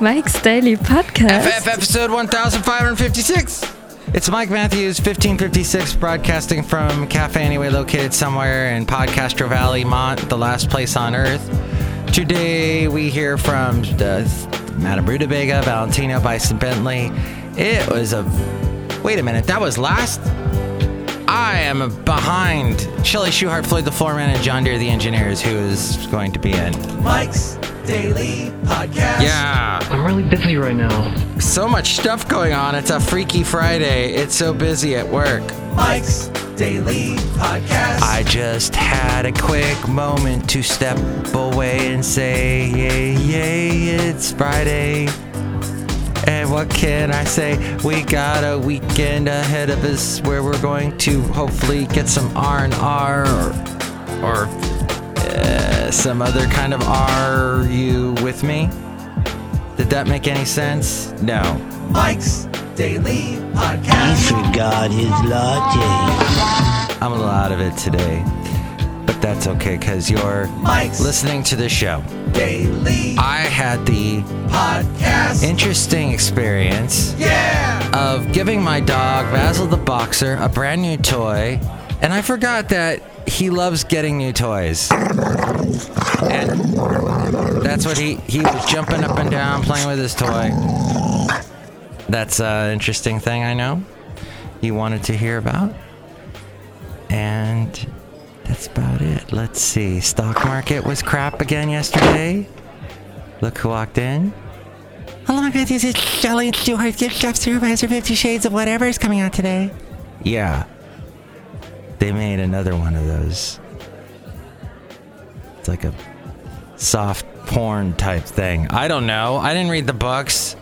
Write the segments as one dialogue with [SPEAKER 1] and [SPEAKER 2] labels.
[SPEAKER 1] Mike's Daily Podcast.
[SPEAKER 2] FF episode 1556. It's Mike Matthews, 1556, broadcasting from Cafe Anyway, located somewhere in Podcastro Valley, Mont, the last place on earth. Today we hear from uh, Madame Rutabaga, Valentino, Bison Bentley. It was a. Wait a minute, that was last? I am behind Chili Shuhart, Floyd the Floorman, and John Deere the Engineers, who is going to be in.
[SPEAKER 3] Mike's Daily Podcast.
[SPEAKER 2] Yeah.
[SPEAKER 4] I'm really busy right now.
[SPEAKER 2] So much stuff going on. It's a Freaky Friday. It's so busy at work.
[SPEAKER 3] Mike's Daily Podcast.
[SPEAKER 2] I just had a quick moment to step away and say, yay, yay, it's Friday. And what can I say? We got a weekend ahead of us where we're going to hopefully get some R&R or, or some other kind of are You with me? Did that make any sense? No.
[SPEAKER 3] Mike's Daily Podcast.
[SPEAKER 5] Disregard his logic.
[SPEAKER 2] I'm a little out of it today. But that's okay because you're
[SPEAKER 3] Mike's
[SPEAKER 2] listening to the show.
[SPEAKER 3] Daily
[SPEAKER 2] I had the
[SPEAKER 3] Podcast.
[SPEAKER 2] interesting experience
[SPEAKER 3] yeah.
[SPEAKER 2] of giving my dog Basil the Boxer a brand new toy, and I forgot that he loves getting new toys. And that's what he he was jumping up and down playing with his toy. That's an interesting thing I know. He wanted to hear about. And that's about it. Let's see. Stock market was crap again yesterday. Look who walked in. Hello, my God, this is Shelly Stuart, gift shop supervisor, Fifty Shades of Whatever is coming out today. Yeah. They made another one of those. It's like a soft porn type thing. I don't know. I didn't read the books.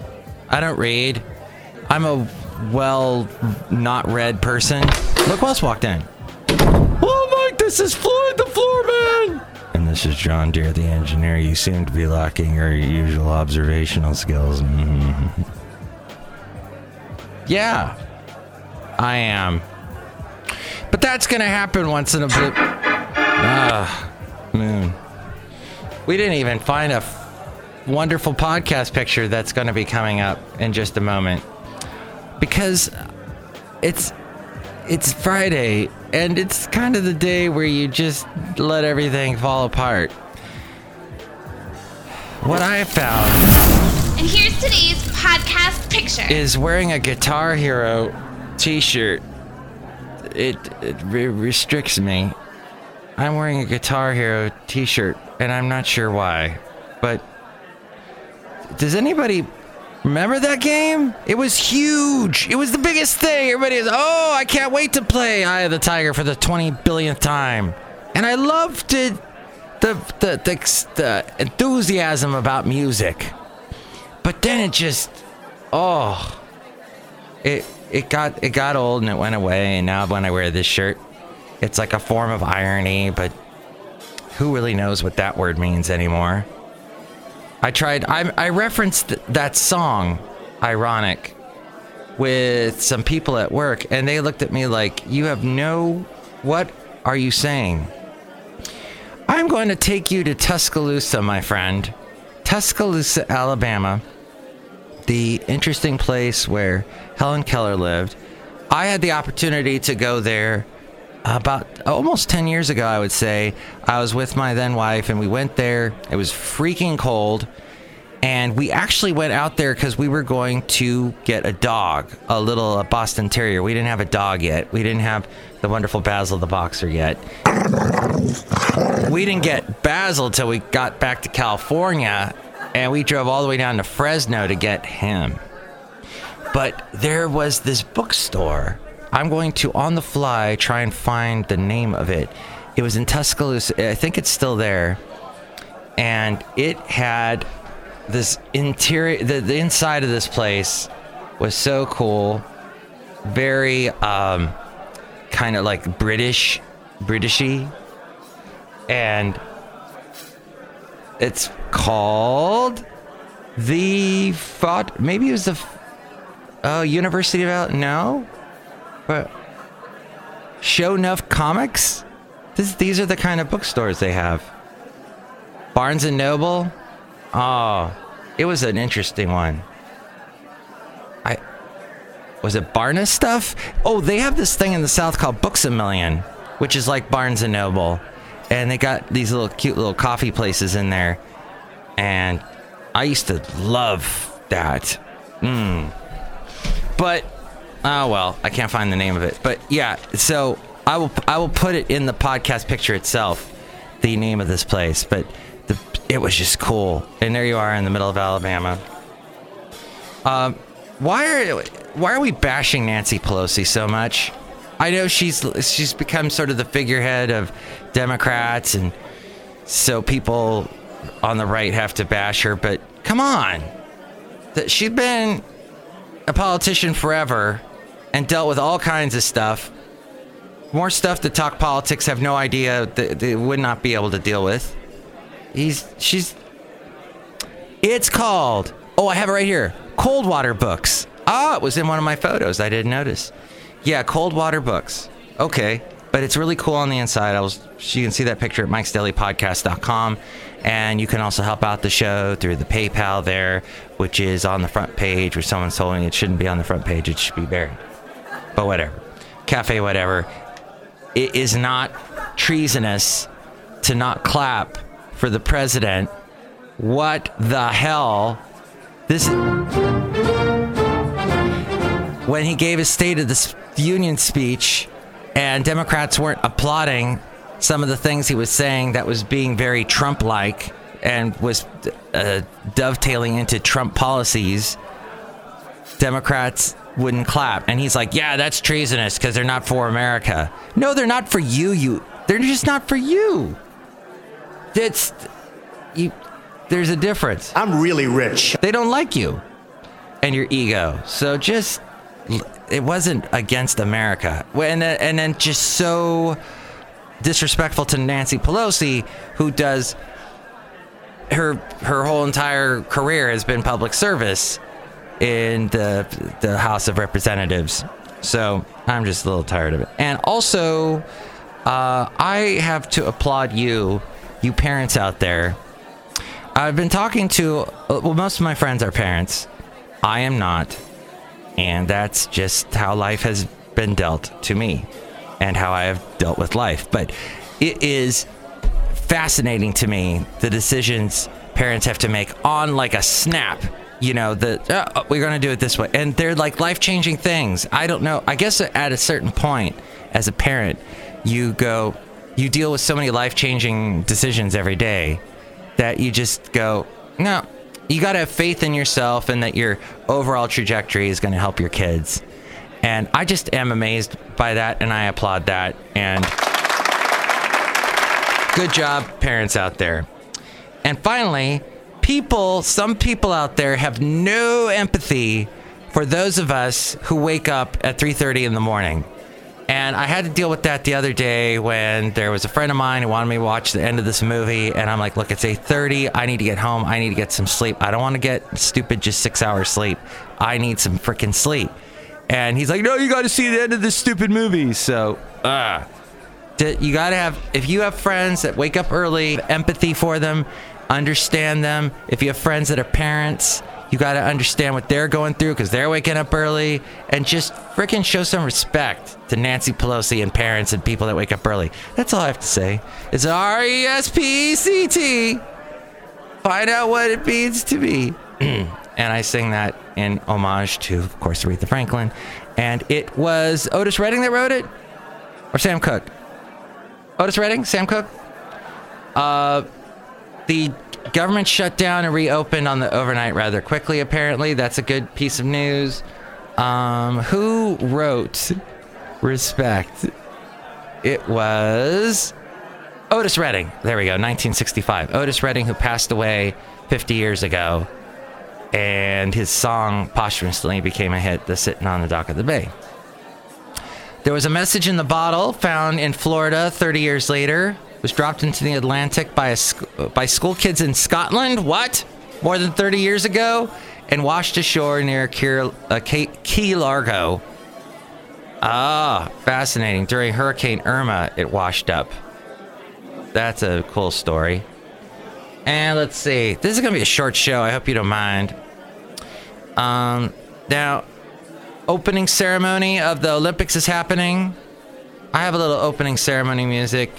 [SPEAKER 2] I don't read. I'm a well not read person. Look who else walked in. Oh, Mike, this is Floyd the Floorman. And this is John Deere, the engineer. You seem to be lacking your usual observational skills. Mhm. Yeah, I am. But that's gonna happen once in a blue. Ah, moon. We didn't even find a f- wonderful podcast picture that's gonna be coming up in just a moment because it's it's Friday and it's kind of the day where you just let everything fall apart. What I have found
[SPEAKER 6] And here's today's podcast picture.
[SPEAKER 2] is wearing a Guitar Hero t-shirt. It, it re- restricts me. I'm wearing a Guitar Hero t-shirt and I'm not sure why. But does anybody remember that game? It was huge. It was the biggest thing. Everybody was, "Oh, I can't wait to play Eye of the Tiger for the 20 billionth time." And I loved it the the the, the enthusiasm about music. But then it just oh it it got it got old and it went away. And now when I wear this shirt it's like a form of irony but who really knows what that word means anymore? I tried I I referenced that song ironic with some people at work and they looked at me like you have no what are you saying? I'm going to take you to Tuscaloosa my friend. Tuscaloosa Alabama the interesting place where Helen Keller lived. I had the opportunity to go there about almost 10 years ago, I would say. I was with my then wife and we went there. It was freaking cold. And we actually went out there because we were going to get a dog, a little a Boston Terrier. We didn't have a dog yet. We didn't have the wonderful Basil the Boxer yet. We didn't get Basil till we got back to California and we drove all the way down to Fresno to get him. But there was this bookstore. I'm going to, on the fly, try and find the name of it. It was in Tuscaloosa. I think it's still there. And it had this interior, the, the inside of this place was so cool. Very, um, kind of like British, Britishy. And it's called the Fought. Maybe it was the oh University of Al. No, but Show Enough Comics. This, these are the kind of bookstores they have. Barnes and Noble. Oh, it was an interesting one. I was it Barnes stuff? Oh, they have this thing in the South called Books a Million, which is like Barnes and Noble, and they got these little cute little coffee places in there, and I used to love that. Mm. But oh well, I can't find the name of it. But yeah, so I will I will put it in the podcast picture itself, the name of this place. But the it was just cool, and there you are in the middle of Alabama. Um, why are why are we bashing Nancy Pelosi so much? I know she's she's become sort of the figurehead of Democrats, and so people on the right have to bash her. But come on, that she's been a politician forever and dealt with all kinds of stuff. More stuff that talk politics have no idea that they would not be able to deal with. He's she's. It's called. Oh, I have it right here. Cold Water Books. Ah, it was in one of my photos. I didn't notice. Yeah, Cold Water Books. Okay, but it's really cool on the inside. I was. You can see that picture at mikesdailypodcast.com, and you can also help out the show through the PayPal there, which is on the front page. Where someone's me it shouldn't be on the front page; it should be buried. But whatever, cafe, whatever. It is not treasonous to not clap for the president. What the hell? This when he gave his State of the Union speech, and Democrats weren't applauding some of the things he was saying that was being very Trump like and was uh, dovetailing into Trump policies, Democrats wouldn't clap. And he's like, yeah, that's treasonous because they're not for America. No, they're not for you. You, they're just not for you. It's you. There's a difference.
[SPEAKER 4] I'm really rich.
[SPEAKER 2] They don't like you and your ego. So just it wasn't against America. And and then just so disrespectful to Nancy Pelosi, who does her her whole entire career has been public service in the the House of Representatives. So I'm just a little tired of it. And also, uh, I have to applaud you, you parents out there. I've been talking to uh, well, most of my friends are parents. I am not, and that's just how life has been dealt to me, and how I have dealt with life. But it is fascinating to me the decisions parents have to make on like a snap you know that uh, we're going to do it this way. And they're like life-changing things. I don't know i guess at a certain point as a parent you go you deal with so many life-changing decisions every day that you just go no you got to have faith in yourself and that your overall trajectory is going to help your kids and i just am amazed by that and i applaud that and Good job, parents out there. And finally, people, some people out there have no empathy for those of us who wake up at 3:30 in the morning. And I had to deal with that the other day when there was a friend of mine who wanted me to watch the end of this movie, and I'm like, "Look, it's 8:30. I need to get home. I need to get some sleep. I don't want to get stupid just six hours sleep. I need some freaking sleep." And he's like, "No, you got to see the end of this stupid movie." So, ah. Uh, you got to have if you have friends that wake up early empathy for them understand them. If you have friends that are parents you got to understand what they're going through because they're waking up early. And just freaking show some respect to nancy pelosi and parents and people that wake up early. That's all i have to say. It's r-e-s-p-c-t find out what it means to me and i sing that in homage to of course aretha franklin and it was otis redding that wrote it or sam cooke Otis Redding, Sam Cooke. Uh, the government shut down and reopened on the overnight rather quickly. Apparently, that's a good piece of news. Um, who wrote "Respect"? It was Otis Redding. There we go, 1965. Otis Redding, who passed away 50 years ago, and his song posthumously became a hit. The sitting on the dock of the bay. There was a message in the bottle found in Florida 30 years later. Was dropped into the Atlantic by, a, by school kids in Scotland. What? More than 30 years ago? And washed ashore near uh, Key Largo. Ah, fascinating. During Hurricane Irma, it washed up. That's a cool story. And let's see. This is gonna be a short show. I hope you don't mind. Um, now, opening ceremony of the Olympics is happening. I have a little opening ceremony music.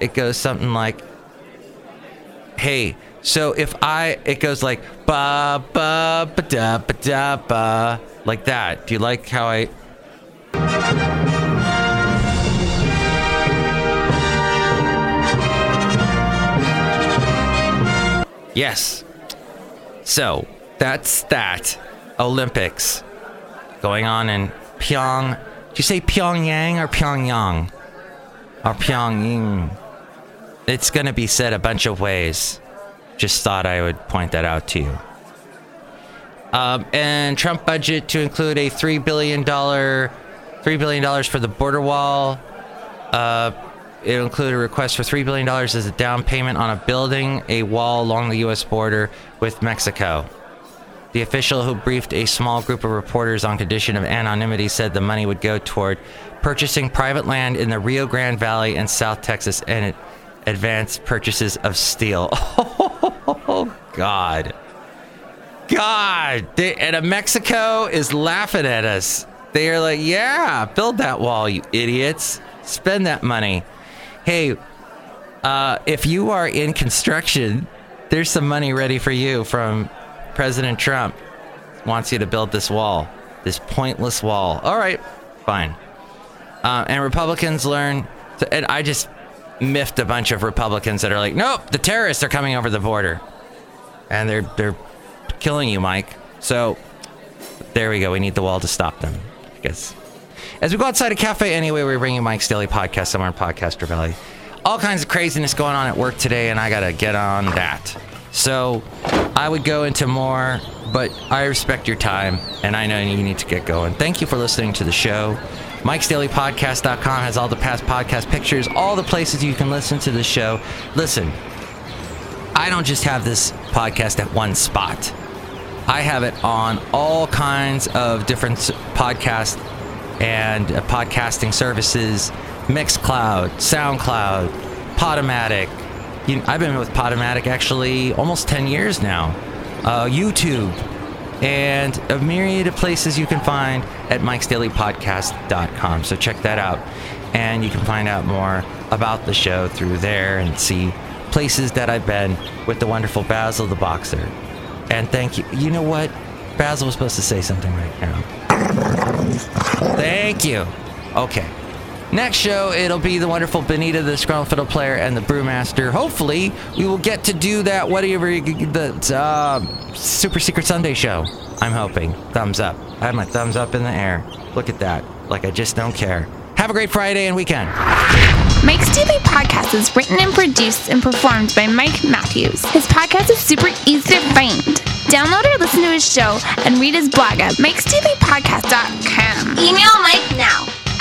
[SPEAKER 2] It goes something like, "Hey, so if I," it goes like ba ba ba da ba da ba, like that. Do you like how I? Yes. So that's that. Olympics going on in Pyong. Do you say Pyongyang or Pyongyang? Or Pyongyang? It's going to be said a bunch of ways. Just thought I would point that out to you. Um, and Trump budget to include a three billion dollar, three billion dollars for the border wall. Uh, it'll include a request for three billion dollars as a down payment on a building a wall along the U.S. border with Mexico. The official who briefed a small group of reporters on condition of anonymity said the money would go toward purchasing private land in the Rio Grande Valley and South Texas and advanced purchases of steel. Oh, God. God. They, and Mexico is laughing at us. They are like, yeah, build that wall, you idiots. Spend that money. Hey, uh, if you are in construction, there's some money ready for you from President Trump. Wants you to build this wall, this pointless wall. All right, fine. Uh, and Republicans learn, to, and I just miffed a bunch of Republicans that are like, nope, the terrorists are coming over the border, and they're they're killing you, Mike. So there we go. We need the wall to stop them. I guess. As we go outside a cafe anyway, we're bringing Mike's Daily Podcast somewhere in Podcaster Valley. All kinds of craziness going on at work today, and I gotta get on that. So I would go into more, but I respect your time, and I know you need to get going. Thank you for listening to the show. Mike'sDailyPodcast.com has all the past podcast pictures, all the places you can listen to the show. Listen, I don't just have this podcast at one spot. I have it on all kinds of different podcast and uh, podcasting services Mixcloud, SoundCloud, Podomatic. You, I've been with Podomatic actually almost 10 years now. Uh, YouTube, and a myriad of places you can find at mikesdailypodcast.com. So check that out. And you can find out more about the show through there and see places that I've been with the wonderful Basil the Boxer. And thank you. You know what? Basil was supposed to say something right now. Thank you. Okay. Next show, it'll be the wonderful Benita, the Scrum Fiddle Player, and the Brewmaster. Hopefully, we will get to do that whatever you- the uh, Super Secret Sunday show. I'm hoping. Thumbs up. I have my thumbs up in the air. Look at that. Like I just don't care. Have a great Friday and weekend.
[SPEAKER 6] Mike's Daily Podcast is written and produced and performed by Mike Matthews. His podcast is super easy to find. Download or listen to his show and read his blog at mikesdailypodcast.com. Email Mike now